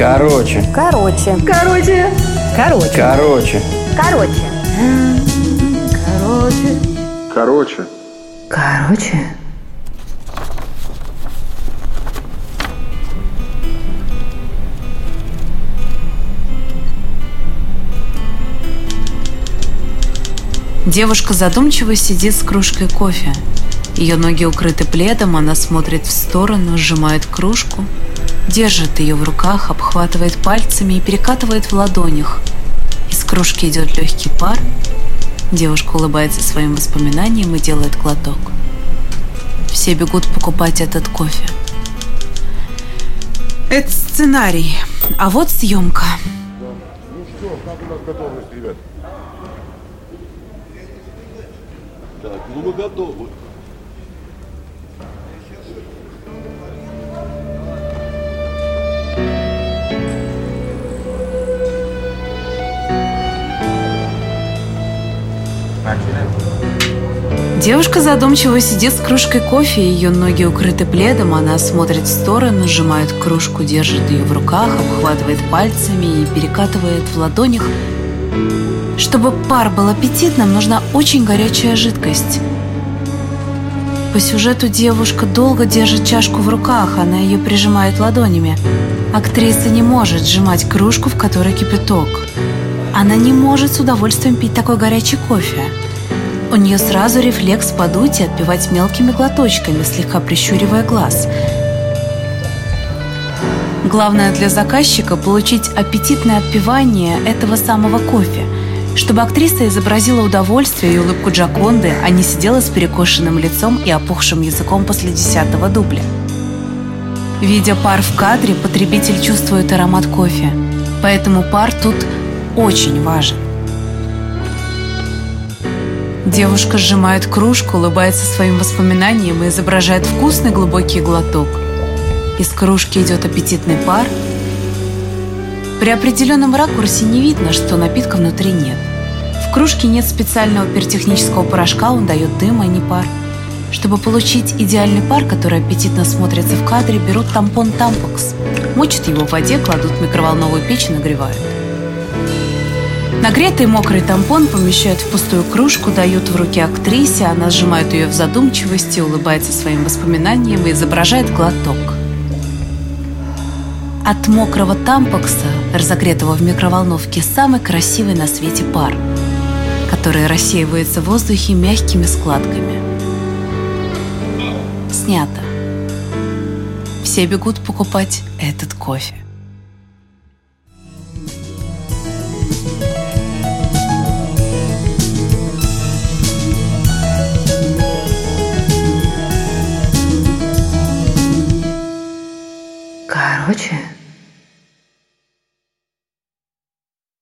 Короче. Короче. Короче. Короче. Короче. Короче. Короче. Короче. Короче. Девушка задумчиво сидит с кружкой кофе. Ее ноги укрыты пледом, она смотрит в сторону, сжимает кружку, держит ее в руках, обхватывает пальцами и перекатывает в ладонях. Из кружки идет легкий пар. Девушка улыбается своим воспоминаниям и делает глоток. Все бегут покупать этот кофе. Это сценарий, а вот съемка. Ну что, как у нас готовность, ребят? Так, ну мы готовы. Девушка задумчиво сидит с кружкой кофе, ее ноги укрыты пледом, она смотрит в сторону, сжимает кружку, держит ее в руках, обхватывает пальцами и перекатывает в ладонях. Чтобы пар был аппетитным, нужна очень горячая жидкость. По сюжету девушка долго держит чашку в руках, она ее прижимает ладонями. Актриса не может сжимать кружку, в которой кипяток. Она не может с удовольствием пить такой горячий кофе. У нее сразу рефлекс подуть и отпивать мелкими глоточками, слегка прищуривая глаз. Главное для заказчика – получить аппетитное отпивание этого самого кофе, чтобы актриса изобразила удовольствие и улыбку Джаконды, а не сидела с перекошенным лицом и опухшим языком после десятого дубля. Видя пар в кадре, потребитель чувствует аромат кофе, поэтому пар тут очень важен. Девушка сжимает кружку, улыбается своим воспоминаниям и изображает вкусный глубокий глоток. Из кружки идет аппетитный пар. При определенном ракурсе не видно, что напитка внутри нет. В кружке нет специального пиротехнического порошка, он дает дым, а не пар. Чтобы получить идеальный пар, который аппетитно смотрится в кадре, берут тампон Тампокс, мочат его в воде, кладут в микроволновую печь и нагревают. Нагретый мокрый тампон помещают в пустую кружку, дают в руки актрисе, она сжимает ее в задумчивости, улыбается своим воспоминаниям и изображает глоток. От мокрого тампокса, разогретого в микроволновке, самый красивый на свете пар, который рассеивается в воздухе мягкими складками. Снято. Все бегут покупать этот кофе. Короче.